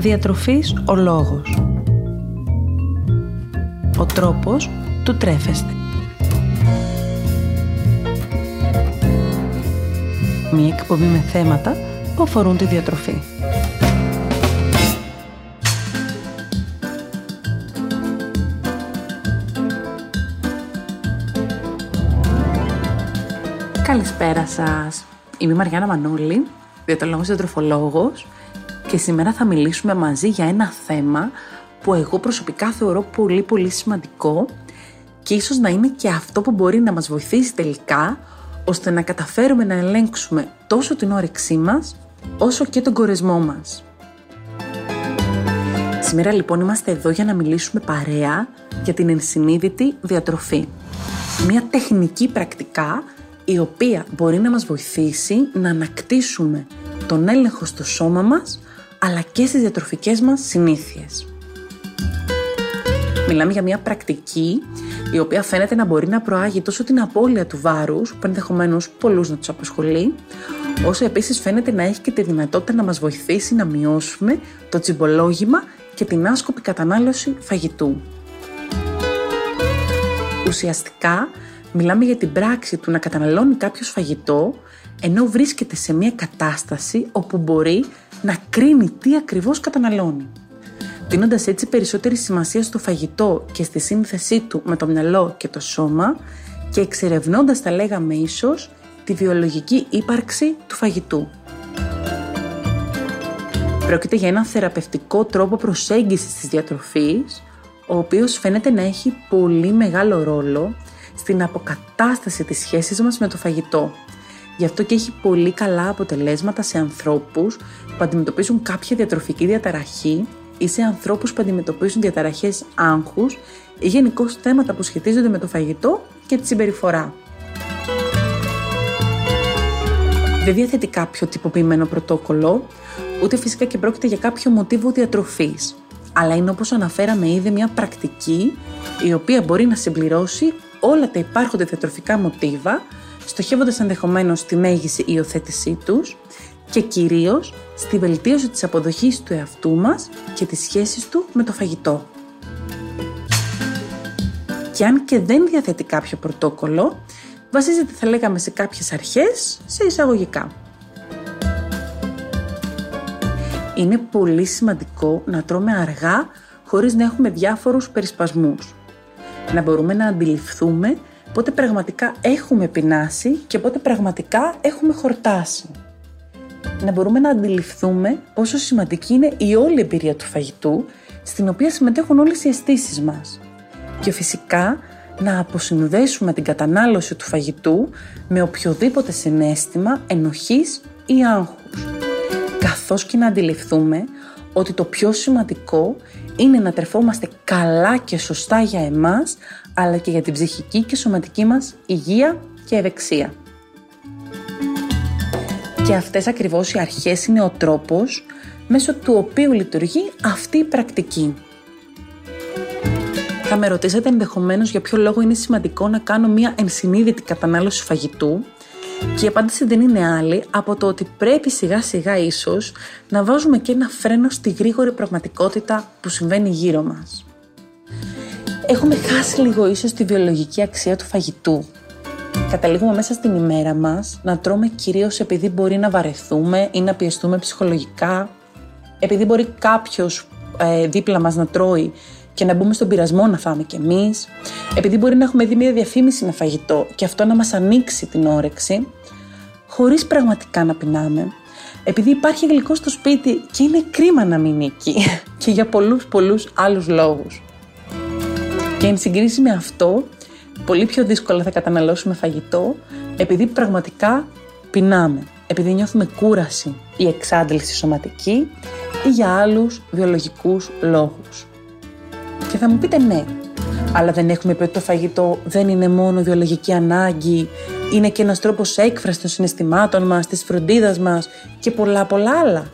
Διατροφής ο λόγος. Ο τρόπος του τρέφεστε. Μία εκπομπή με θέματα που αφορούν τη διατροφή. Καλησπέρα σας. Είμαι η Μαριάννα Μανούλη, διατολόγος διατροφολόγος και σήμερα θα μιλήσουμε μαζί για ένα θέμα που εγώ προσωπικά θεωρώ πολύ πολύ σημαντικό και ίσως να είναι και αυτό που μπορεί να μας βοηθήσει τελικά ώστε να καταφέρουμε να ελέγξουμε τόσο την όρεξή μας όσο και τον κορεσμό μας. Σήμερα λοιπόν είμαστε εδώ για να μιλήσουμε παρέα για την ενσυνείδητη διατροφή. Μια τεχνική πρακτικά η οποία μπορεί να μας βοηθήσει να ανακτήσουμε τον έλεγχο στο σώμα μας αλλά και στις διατροφικές μας συνήθειες. Μιλάμε για μια πρακτική η οποία φαίνεται να μπορεί να προάγει τόσο την απώλεια του βάρους, που ενδεχομένως πολλούς να τους απασχολεί, όσο επίσης φαίνεται να έχει και τη δυνατότητα να μας βοηθήσει να μειώσουμε το τσιμπολόγημα και την άσκοπη κατανάλωση φαγητού. Ουσιαστικά, μιλάμε για την πράξη του να καταναλώνει κάποιος φαγητό ενώ βρίσκεται σε μια κατάσταση όπου μπορεί να κρίνει τι ακριβώς καταναλώνει. Δίνοντας έτσι περισσότερη σημασία στο φαγητό και στη σύνθεσή του με το μυαλό και το σώμα και εξερευνώντας τα λέγαμε ίσως τη βιολογική ύπαρξη του φαγητού. Πρόκειται για έναν θεραπευτικό τρόπο προσέγγισης της διατροφής, ο οποίος φαίνεται να έχει πολύ μεγάλο ρόλο στην αποκατάσταση της σχέσης μας με το φαγητό Γι' αυτό και έχει πολύ καλά αποτελέσματα σε ανθρώπους που αντιμετωπίζουν κάποια διατροφική διαταραχή ή σε ανθρώπους που αντιμετωπίζουν διαταραχές άγχους ή γενικώς θέματα που σχετίζονται με το φαγητό και τη συμπεριφορά. Δεν διαθέτει κάποιο τυποποιημένο πρωτόκολλο, ούτε φυσικά και πρόκειται για κάποιο μοτίβο διατροφής, αλλά είναι όπως αναφέραμε ήδη μια πρακτική η οποία μπορεί να συμπληρώσει όλα τα υπάρχοντα διατροφικά μοτίβα στοχεύοντας ενδεχομένως στη μέγιστη υιοθέτησή τους και κυρίως στη βελτίωση της αποδοχής του εαυτού μας και της σχέσης του με το φαγητό. Και αν και δεν διαθέτει κάποιο πρωτόκολλο, βασίζεται θα λέγαμε σε κάποιες αρχές, σε εισαγωγικά. Είναι πολύ σημαντικό να τρώμε αργά χωρίς να έχουμε διάφορους περισπασμούς. Να μπορούμε να αντιληφθούμε πότε πραγματικά έχουμε πεινάσει και πότε πραγματικά έχουμε χορτάσει. Να μπορούμε να αντιληφθούμε πόσο σημαντική είναι η όλη εμπειρία του φαγητού, στην οποία συμμετέχουν όλες οι αισθήσεις μας. Και φυσικά να αποσυνδέσουμε την κατανάλωση του φαγητού με οποιοδήποτε συνέστημα ενοχής ή άγχους. Καθώς και να αντιληφθούμε ότι το πιο σημαντικό είναι να τρεφόμαστε καλά και σωστά για εμάς, αλλά και για την ψυχική και σωματική μας υγεία και ευεξία. Και αυτές ακριβώς οι αρχές είναι ο τρόπος μέσω του οποίου λειτουργεί αυτή η πρακτική. Θα με ρωτήσετε ενδεχομένως για ποιο λόγο είναι σημαντικό να κάνω μια ενσυνείδητη κατανάλωση φαγητού και η απάντηση δεν είναι άλλη από το ότι πρέπει σιγά σιγά ίσως να βάζουμε και ένα φρένο στη γρήγορη πραγματικότητα που συμβαίνει γύρω μας. Έχουμε χάσει λίγο ίσως τη βιολογική αξία του φαγητού. Καταλήγουμε μέσα στην ημέρα μας να τρώμε κυρίως επειδή μπορεί να βαρεθούμε ή να πιεστούμε ψυχολογικά, επειδή μπορεί κάποιος ε, δίπλα μας να τρώει και να μπούμε στον πειρασμό να φάμε κι εμείς, επειδή μπορεί να έχουμε δει μια διαφήμιση με φαγητό και αυτό να μας ανοίξει την όρεξη, χωρίς πραγματικά να πεινάμε, επειδή υπάρχει γλυκό στο σπίτι και είναι κρίμα να μην νίκει και για πολλούς πολλούς άλλους λόγους. Και εν συγκρίση με αυτό, πολύ πιο δύσκολα θα καταναλώσουμε φαγητό επειδή πραγματικά πεινάμε, επειδή νιώθουμε κούραση ή εξάντληση σωματική ή για άλλους βιολογικούς λόγους. Και θα μου πείτε ναι, αλλά δεν έχουμε πει ότι το φαγητό δεν είναι μόνο βιολογική ανάγκη, είναι και ένας τρόπος έκφρασης των συναισθημάτων μας, της φροντίδας μας και πολλά πολλά άλλα.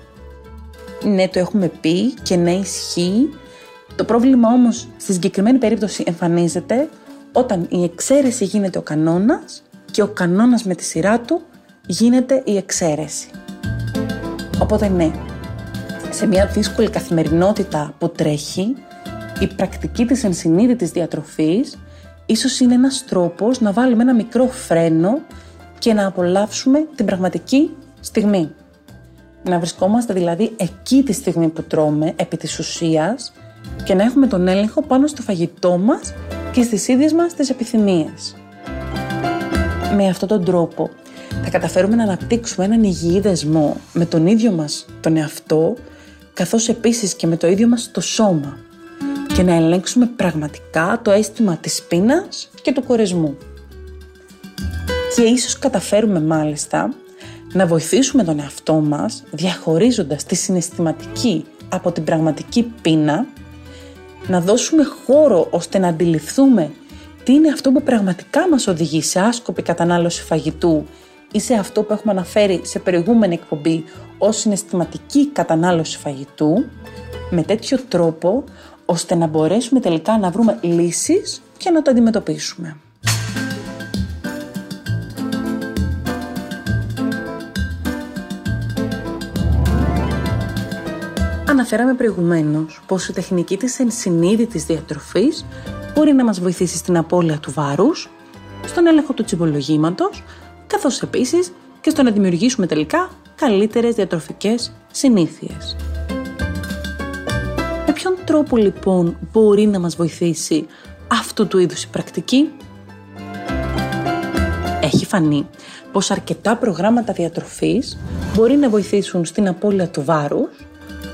Ναι, το έχουμε πει και ναι ισχύει. Το πρόβλημα όμως στη συγκεκριμένη περίπτωση εμφανίζεται όταν η εξαίρεση γίνεται ο κανόνας και ο κανόνας με τη σειρά του γίνεται η εξαίρεση. Οπότε ναι, Σε μια δύσκολη καθημερινότητα που τρέχει, η πρακτική της ενσυνείδητης διατροφής ίσως είναι ένας τρόπος να βάλουμε ένα μικρό φρένο και να απολαύσουμε την πραγματική στιγμή. Να βρισκόμαστε δηλαδή εκεί τη στιγμή που τρώμε, επί της ουσίας, και να έχουμε τον έλεγχο πάνω στο φαγητό μας και στις ίδιες μας τις επιθυμίες. Με αυτόν τον τρόπο θα καταφέρουμε να αναπτύξουμε έναν υγιή δεσμό με τον ίδιο μας τον εαυτό, καθώς επίσης και με το ίδιο μας το σώμα και να ελέγξουμε πραγματικά το αίσθημα της πείνας και του κορεσμού. Και ίσως καταφέρουμε μάλιστα να βοηθήσουμε τον εαυτό μας διαχωρίζοντας τη συναισθηματική από την πραγματική πείνα, να δώσουμε χώρο ώστε να αντιληφθούμε τι είναι αυτό που πραγματικά μας οδηγεί σε άσκοπη κατανάλωση φαγητού ή σε αυτό που έχουμε αναφέρει σε προηγούμενη εκπομπή ως συναισθηματική κατανάλωση φαγητού, με τέτοιο τρόπο ώστε να μπορέσουμε τελικά να βρούμε λύσεις και να το αντιμετωπίσουμε. Αναφέραμε προηγουμένως πως η τεχνική της ενσυνείδητης διατροφής μπορεί να μας βοηθήσει στην απώλεια του βάρους, στον έλεγχο του τσιμπολογήματος, καθώς επίσης και στο να δημιουργήσουμε τελικά καλύτερες διατροφικές συνήθειες. Με ποιον τρόπο λοιπόν μπορεί να μας βοηθήσει αυτού του είδους η πρακτική; Έχει φανεί πως αρκετά προγράμματα διατροφής μπορεί να βοηθήσουν στην απώλεια του βάρους,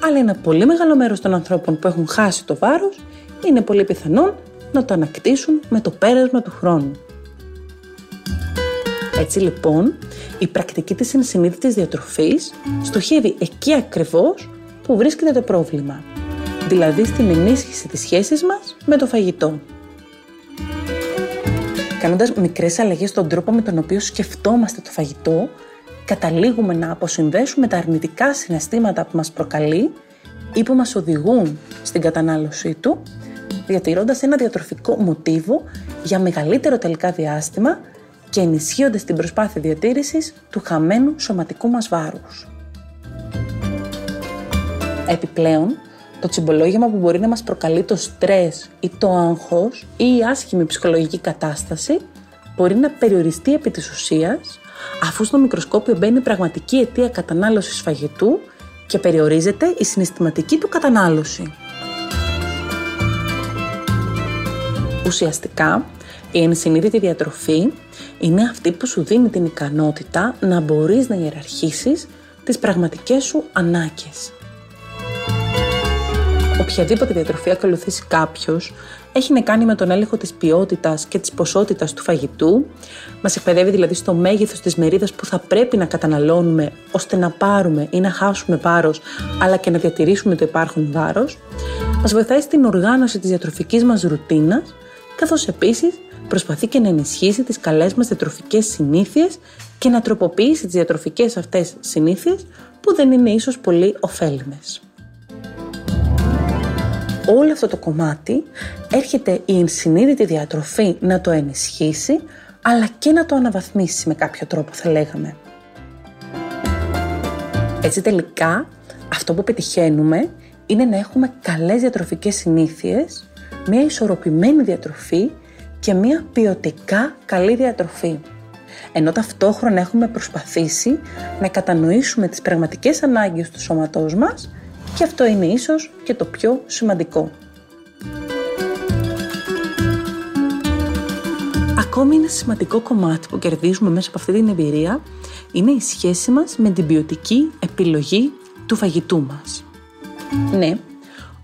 αλλά ένα πολύ μεγάλο μέρος των ανθρώπων που έχουν χάσει το βάρος είναι πολύ πιθανόν να το ανακτήσουν με το πέρασμα του χρόνου. Έτσι λοιπόν, η πρακτική της ενσυνείδητης διατροφής στοχεύει εκεί ακριβώς που βρίσκεται το πρόβλημα, δηλαδή στην ενίσχυση της σχέσης μας με το φαγητό. Κάνοντας μικρές αλλαγές στον τρόπο με τον οποίο σκεφτόμαστε το φαγητό, καταλήγουμε να αποσυνδέσουμε τα αρνητικά συναισθήματα που μας προκαλεί ή που μας οδηγούν στην κατανάλωσή του, διατηρώντας ένα διατροφικό μοτίβο για μεγαλύτερο τελικά διάστημα και ενισχύοντας την προσπάθεια διατήρησης του χαμένου σωματικού μας βάρους. Επιπλέον, το τσιμπολόγημα που μπορεί να μας προκαλεί το στρες ή το άγχος ή η άσχημη ψυχολογική κατάσταση μπορεί να περιοριστεί επί της ουσίας αφού στο μικροσκόπιο μπαίνει η πραγματική αιτία κατανάλωσης φαγητού και περιορίζεται η συναισθηματική του κατανάλωση. Ουσιαστικά, η ενσυνείδητη διατροφή είναι αυτή που σου δίνει την ικανότητα να μπορείς να ιεραρχήσεις τις πραγματικές σου ανάγκες. Οποιαδήποτε διατροφή ακολουθήσει κάποιος έχει να κάνει με τον έλεγχο της ποιότητας και της ποσότητας του φαγητού, μας εκπαιδεύει δηλαδή στο μέγεθος της μερίδας που θα πρέπει να καταναλώνουμε ώστε να πάρουμε ή να χάσουμε βάρος, αλλά και να διατηρήσουμε το υπάρχον βάρος, μας βοηθάει στην οργάνωση της διατροφικής μας ρουτίνας, καθώς επίσης προσπαθεί και να ενισχύσει τις καλές μας διατροφικές συνήθειες και να τροποποιήσει τις διατροφικές αυτές συνήθειες που δεν είναι ίσως πολύ ωφέλιμες. Όλο αυτό το κομμάτι έρχεται η ενσυνείδητη διατροφή να το ενισχύσει αλλά και να το αναβαθμίσει με κάποιο τρόπο θα λέγαμε. Έτσι τελικά αυτό που πετυχαίνουμε είναι να έχουμε καλές διατροφικές συνήθειες, μια ισορροπημένη διατροφή και μια ποιοτικά καλή διατροφή. Ενώ ταυτόχρονα έχουμε προσπαθήσει να κατανοήσουμε τις πραγματικές ανάγκες του σώματός μας και αυτό είναι ίσως και το πιο σημαντικό. Ακόμη ένα σημαντικό κομμάτι που κερδίζουμε μέσα από αυτή την εμπειρία είναι η σχέση μας με την ποιοτική επιλογή του φαγητού μας. Ναι,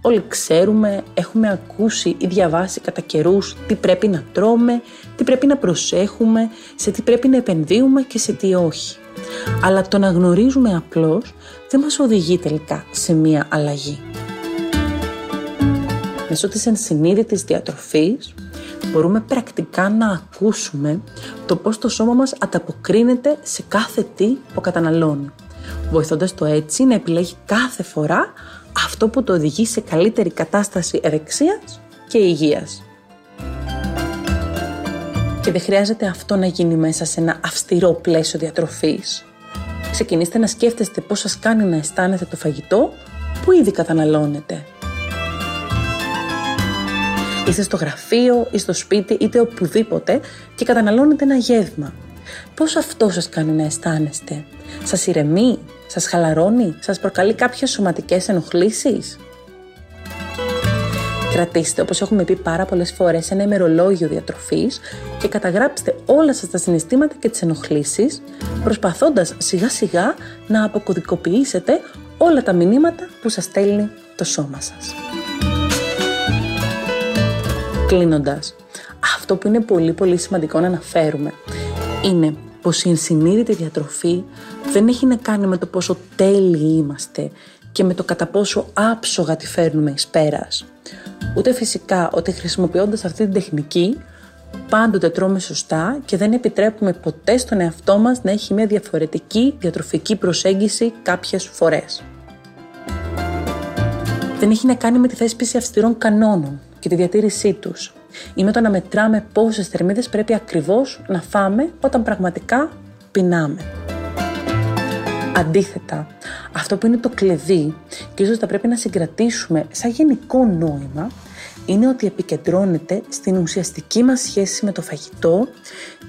Όλοι ξέρουμε, έχουμε ακούσει ή διαβάσει κατά καιρούς τι πρέπει να τρώμε, τι πρέπει να προσέχουμε, σε τι πρέπει να επενδύουμε και σε τι όχι. Αλλά το να γνωρίζουμε απλώς δεν μας οδηγεί τελικά σε μία αλλαγή. Μέσω της ενσυνείδητης διατροφής μπορούμε πρακτικά να ακούσουμε το πώς το σώμα μας ανταποκρίνεται σε κάθε τι που καταναλώνει, βοηθώντας το έτσι να επιλέγει κάθε φορά αυτό που το οδηγεί σε καλύτερη κατάσταση ερεξίας και υγείας. Και δεν χρειάζεται αυτό να γίνει μέσα σε ένα αυστηρό πλαίσιο διατροφής. Ξεκινήστε να σκέφτεστε πώς σας κάνει να αισθάνετε το φαγητό που ήδη καταναλώνετε. Είστε στο γραφείο ή στο σπίτι είτε οπουδήποτε και καταναλώνετε ένα γεύμα. Πώς αυτό σας κάνει να αισθάνεστε; Σας ηρεμεί, σας χαλαρώνει, σας προκαλεί κάποιες σωματικές ενοχλήσεις; Κρατήστε, όπως έχουμε πει πάρα πολλές φορές, ένα ημερολόγιο διατροφής και καταγράψτε όλα σας τα συναισθήματα και τις ενοχλήσεις, προσπαθώντας σιγά σιγά να αποκωδικοποιήσετε όλα τα μηνύματα που σας στέλνει το σώμα σας. Κλείνοντας, αυτό που είναι πολύ πολύ σημαντικό να αναφέρουμε είναι πως η ενσυνείδητη διατροφή δεν έχει να κάνει με το πόσο τέλειοι είμαστε και με το κατά πόσο άψογα τη φέρνουμε εις πέρας. Ούτε φυσικά ότι χρησιμοποιώντας αυτή την τεχνική πάντοτε τρώμε σωστά και δεν επιτρέπουμε ποτέ στον εαυτό μας να έχει μια διαφορετική διατροφική προσέγγιση κάποιες φορές. Δεν έχει να κάνει με τη θέσπιση αυστηρών κανόνων και τη διατήρησή τους ή με το να μετράμε πόσες θερμίδες πρέπει ακριβώς να φάμε όταν πραγματικά πεινάμε. Αντίθετα, αυτό που είναι το κλειδί και ίσως θα πρέπει να συγκρατήσουμε σαν γενικό νόημα είναι ότι επικεντρώνεται στην ουσιαστική μας σχέση με το φαγητό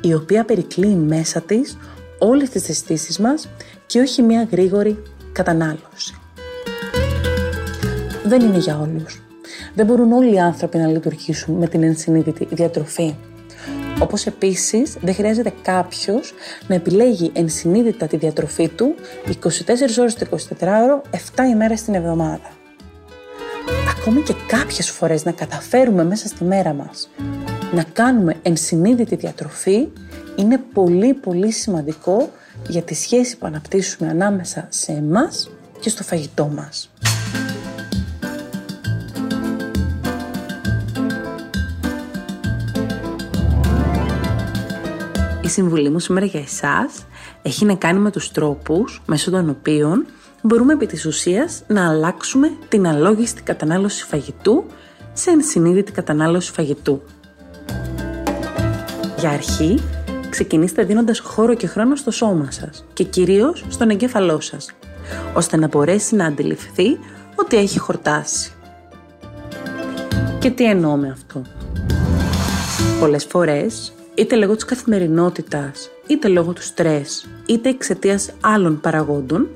η οποία περικλεί μέσα της όλες τις αισθήσεις μας και όχι μια γρήγορη κατανάλωση. Δεν είναι για όλους. Δεν μπορούν όλοι οι άνθρωποι να λειτουργήσουν με την ενσυνείδητη διατροφή. Όπως επίσης δεν χρειάζεται κάποιος να επιλέγει ενσυνείδητα τη διατροφή του 24 ώρες το 24ωρο, 7 ημέρες την εβδομάδα. Ακόμη και κάποιες φορές να καταφέρουμε μέσα στη μέρα μας να κάνουμε ενσυνείδητη διατροφή είναι πολύ πολύ σημαντικό για τη σχέση που αναπτύσσουμε ανάμεσα σε εμάς και στο φαγητό μας. Η συμβουλή μου σήμερα για εσάς έχει να κάνει με τους τρόπους μέσω των οποίων μπορούμε επί της ουσίας να αλλάξουμε την αλόγιστη κατανάλωση φαγητού σε ενσυνείδητη κατανάλωση φαγητού. Για αρχή, ξεκινήστε δίνοντας χώρο και χρόνο στο σώμα σας και κυρίως στον εγκέφαλό σας, ώστε να μπορέσει να αντιληφθεί ότι έχει χορτάσει. Και τι εννοώ με αυτό; Πολλές φορές είτε λόγω της καθημερινότητας, είτε λόγω του στρες, είτε εξαιτίας άλλων παραγόντων,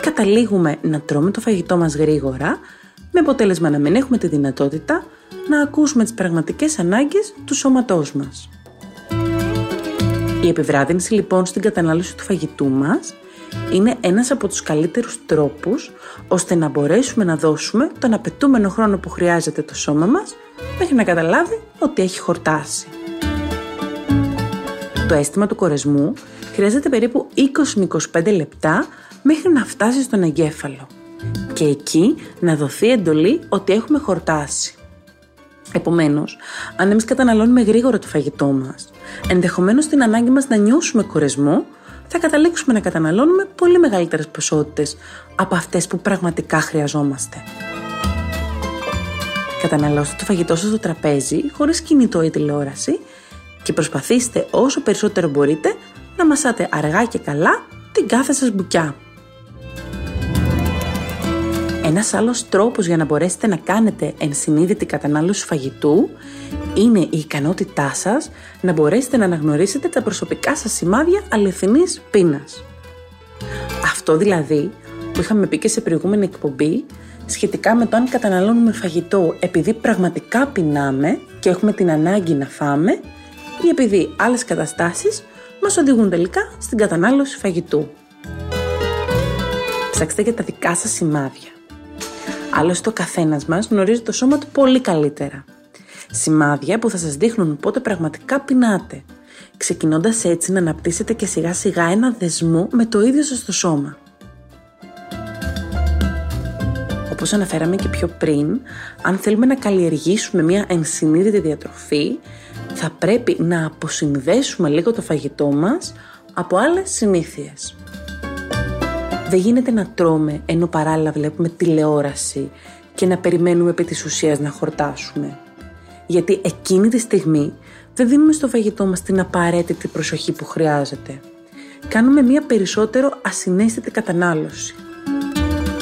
καταλήγουμε να τρώμε το φαγητό μας γρήγορα, με αποτέλεσμα να μην έχουμε τη δυνατότητα να ακούσουμε τις πραγματικές ανάγκες του σώματός μας. Η επιβράδυνση λοιπόν στην κατανάλωση του φαγητού μας είναι ένας από τους καλύτερους τρόπους ώστε να μπορέσουμε να δώσουμε τον απαιτούμενο χρόνο που χρειάζεται το σώμα μας μέχρι να καταλάβει ότι έχει χορτάσει. Το αίσθημα του κορεσμού χρειάζεται περίπου 20 25 λεπτά μέχρι να φτάσει στον εγκέφαλο και εκεί να δοθεί εντολή ότι έχουμε χορτάσει. Επομένως, αν εμείς καταναλώνουμε γρήγορα το φαγητό μας, ενδεχομένως την ανάγκη μας να νιώσουμε κορεσμό, θα καταλήξουμε να καταναλώνουμε πολύ μεγαλύτερες ποσότητες από αυτές που πραγματικά χρειαζόμαστε. Καταναλώστε το φαγητό σας στο τραπέζι χωρίς κινητό ή τηλεόραση και προσπαθήστε όσο περισσότερο μπορείτε να μασάτε αργά και καλά την κάθε σας μπουκιά. Ένας άλλος τρόπος για να μπορέσετε να κάνετε ενσυνείδητη κατανάλωση φαγητού είναι η ικανότητά σας να μπορέσετε να αναγνωρίσετε τα προσωπικά σας σημάδια αληθινής πείνας. Αυτό δηλαδή που είχαμε πει και σε προηγούμενη εκπομπή σχετικά με το αν καταναλώνουμε φαγητό επειδή πραγματικά πεινάμε και έχουμε την ανάγκη να φάμε ή επειδή άλλες καταστάσεις μας οδηγούν τελικά στην κατανάλωση φαγητού. Ψάξτε για τα δικά σας σημάδια. Άλλωστε ο καθένας μας γνωρίζει το σώμα του πολύ καλύτερα. Σημάδια που θα σας δείχνουν πότε πραγματικά πεινάτε, ξεκινώντας έτσι να αναπτύσσετε και σιγά σιγά ένα δεσμό με το ίδιο σας το σώμα. Όπως αναφέραμε και πιο πριν, αν θέλουμε να καλλιεργήσουμε μια ενσυνείδητη διατροφή, θα πρέπει να αποσυνδέσουμε λίγο το φαγητό μας από άλλες συνήθειες. Δεν γίνεται να τρώμε ενώ παράλληλα βλέπουμε τηλεόραση και να περιμένουμε επί της ουσίας να χορτάσουμε. Γιατί εκείνη τη στιγμή δεν δίνουμε στο φαγητό μας την απαραίτητη προσοχή που χρειάζεται. Κάνουμε μια περισσότερο ασυναίσθητη κατανάλωση.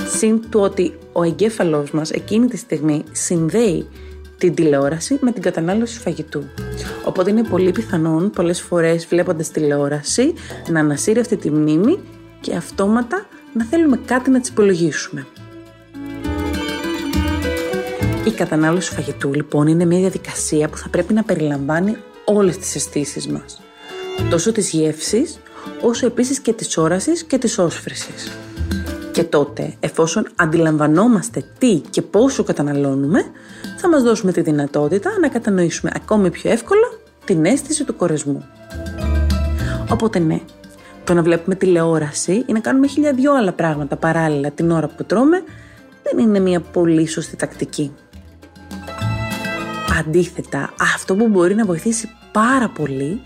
Συν του ότι ο εγκέφαλός μας εκείνη τη στιγμή συνδέει την τηλεόραση με την κατανάλωση φαγητού. Οπότε είναι πολύ πιθανόν πολλές φορές βλέποντας τηλεόραση να ανασύρει αυτή τη μνήμη και αυτόματα να θέλουμε κάτι να τις υπολογίσουμε. Η κατανάλωση φαγητού λοιπόν είναι μια διαδικασία που θα πρέπει να περιλαμβάνει όλες τις αισθήσεις μας. Τόσο της γεύσης, όσο επίσης και της όρασης και της όσφρησης. Και τότε, εφόσον αντιλαμβανόμαστε τι και πόσο καταναλώνουμε, θα μας δώσουμε τη δυνατότητα να κατανοήσουμε ακόμη πιο εύκολα την αίσθηση του κορεσμού. Οπότε ναι, το να βλέπουμε τηλεόραση ή να κάνουμε χίλια δυο άλλα πράγματα παράλληλα την ώρα που τρώμε δεν είναι μια πολύ σωστή τακτική. Αντίθετα, αυτό που μπορεί να βοηθήσει πάρα πολύ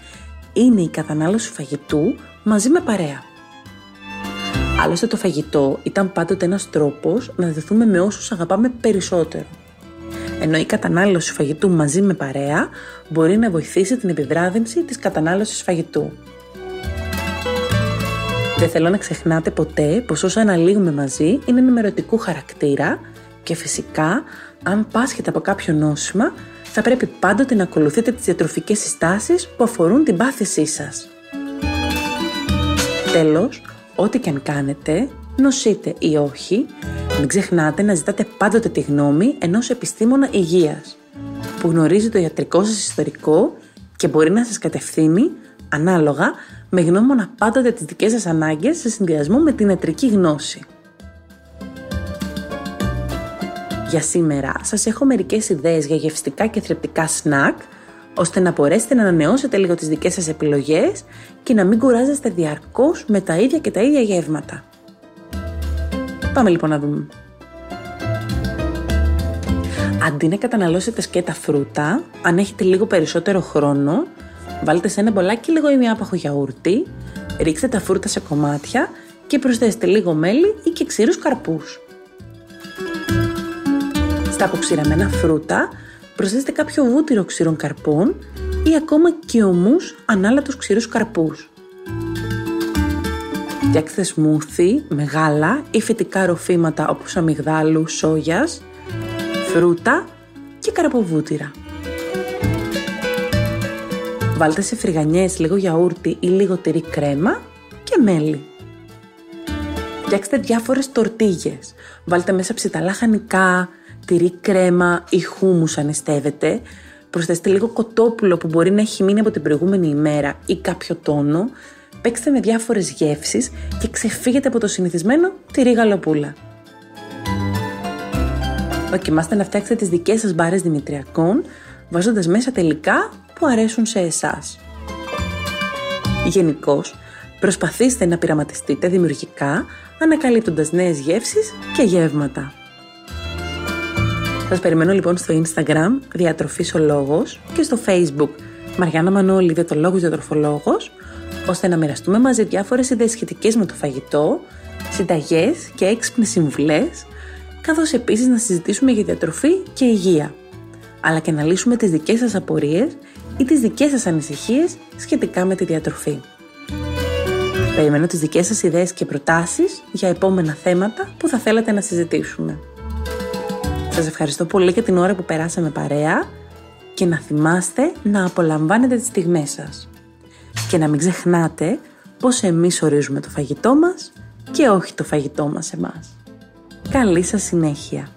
είναι η κατανάλωση φαγητού μαζί με παρέα. Άλλωστε το φαγητό ήταν πάντοτε ένας τρόπος να δεθούμε με όσους αγαπάμε περισσότερο. Ενώ η κατανάλωση φαγητού μαζί με παρέα μπορεί να βοηθήσει την επιβράδυνση της κατανάλωσης φαγητού. Δεν θέλω να ξεχνάτε ποτέ πως όσα αναλύουμε μαζί είναι ενημερωτικού χαρακτήρα και φυσικά αν πάσχετε από κάποιο νόσημα θα πρέπει πάντοτε να ακολουθείτε τις διατροφικές συστάσεις που αφορούν την πάθησή σας. Τέλος, ό,τι και αν κάνετε, νοσείτε ή όχι, μην ξεχνάτε να ζητάτε πάντοτε τη γνώμη ενός επιστήμονα υγείας, που γνωρίζει το ιατρικό σας ιστορικό και μπορεί να σας κατευθύνει, ανάλογα, με γνώμονα πάντοτε τις δικές σας ανάγκες σε συνδυασμό με την ιατρική γνώση. Για σήμερα σας έχω μερικές ιδέες για γευστικά και θρεπτικά σνακ, ώστε να μπορέσετε να ανανεώσετε λίγο τις δικές σας επιλογές και να μην κουράζεστε διαρκώς με τα ίδια και τα ίδια γεύματα. Πάμε λοιπόν να δούμε. Αντί να καταναλώσετε σκέτα φρούτα, αν έχετε λίγο περισσότερο χρόνο, βάλτε σε ένα μπολάκι λίγο ημιάπαχο γιαούρτι, ρίξτε τα φρούτα σε κομμάτια και προσθέστε λίγο μέλι ή και ξηρούς καρπούς. Στα αποξηραμένα φρούτα προσθέστε κάποιο βούτυρο ξηρών καρπών ή ακόμα και ομούς ανάλατους ξηρούς καρπούς. Φτιάξτε σμούθι με γάλα ή φυτικά ροφήματα όπως αμυγδάλου, σόγιας, φρούτα και καραποβούτυρα. Βάλτε σε φρυγανιές λίγο γιαούρτι ή λίγο τυρί κρέμα και μέλι. Φτιάξτε διάφορες τορτίγες. Βάλτε μέσα ψηταλά χανικά, τυρί κρέμα ή χούμους αν εστεύετε. Προσθέστε λίγο κοτόπουλο που μπορεί να έχει μείνει από την προηγούμενη ημέρα ή κάποιο τόνο. Παίξτε με διάφορες γεύσεις και ξεφύγετε από το συνηθισμένο τυρί γαλοπούλα. Δοκιμάστε να φτιάξετε τις δικές σας μπάρες δημητριακών βάζοντας μέσα τελικά που αρέσουν σε εσάς. Γενικώς, προσπαθήστε να πειραματιστείτε δημιουργικά ανακαλύπτοντας νέες γεύσεις και γεύματα. Σας περιμένω λοιπόν στο Instagram Διατροφής ο Λόγος και στο Facebook Μαριάννα Μανώλη Διατολόγος Διατροφολόγος ώστε να μοιραστούμε μαζί διάφορες ιδέες σχετικές με το φαγητό, συνταγές και έξυπνες συμβουλές καθώς επίσης να συζητήσουμε για διατροφή και υγεία αλλά και να λύσουμε τις δικές σας απορίες ή τις δικές σας ανησυχίες σχετικά με τη διατροφή. Περιμένω τις δικές σας ιδέες και προτάσεις για επόμενα θέματα που θα θέλατε να συζητήσουμε. Σας ευχαριστώ πολύ για την ώρα που περάσαμε παρέα και να θυμάστε να απολαμβάνετε τις στιγμές σας. Και να μην ξεχνάτε πως εμείς ορίζουμε το φαγητό μας και όχι το φαγητό μας εμάς. Καλή σας συνέχεια!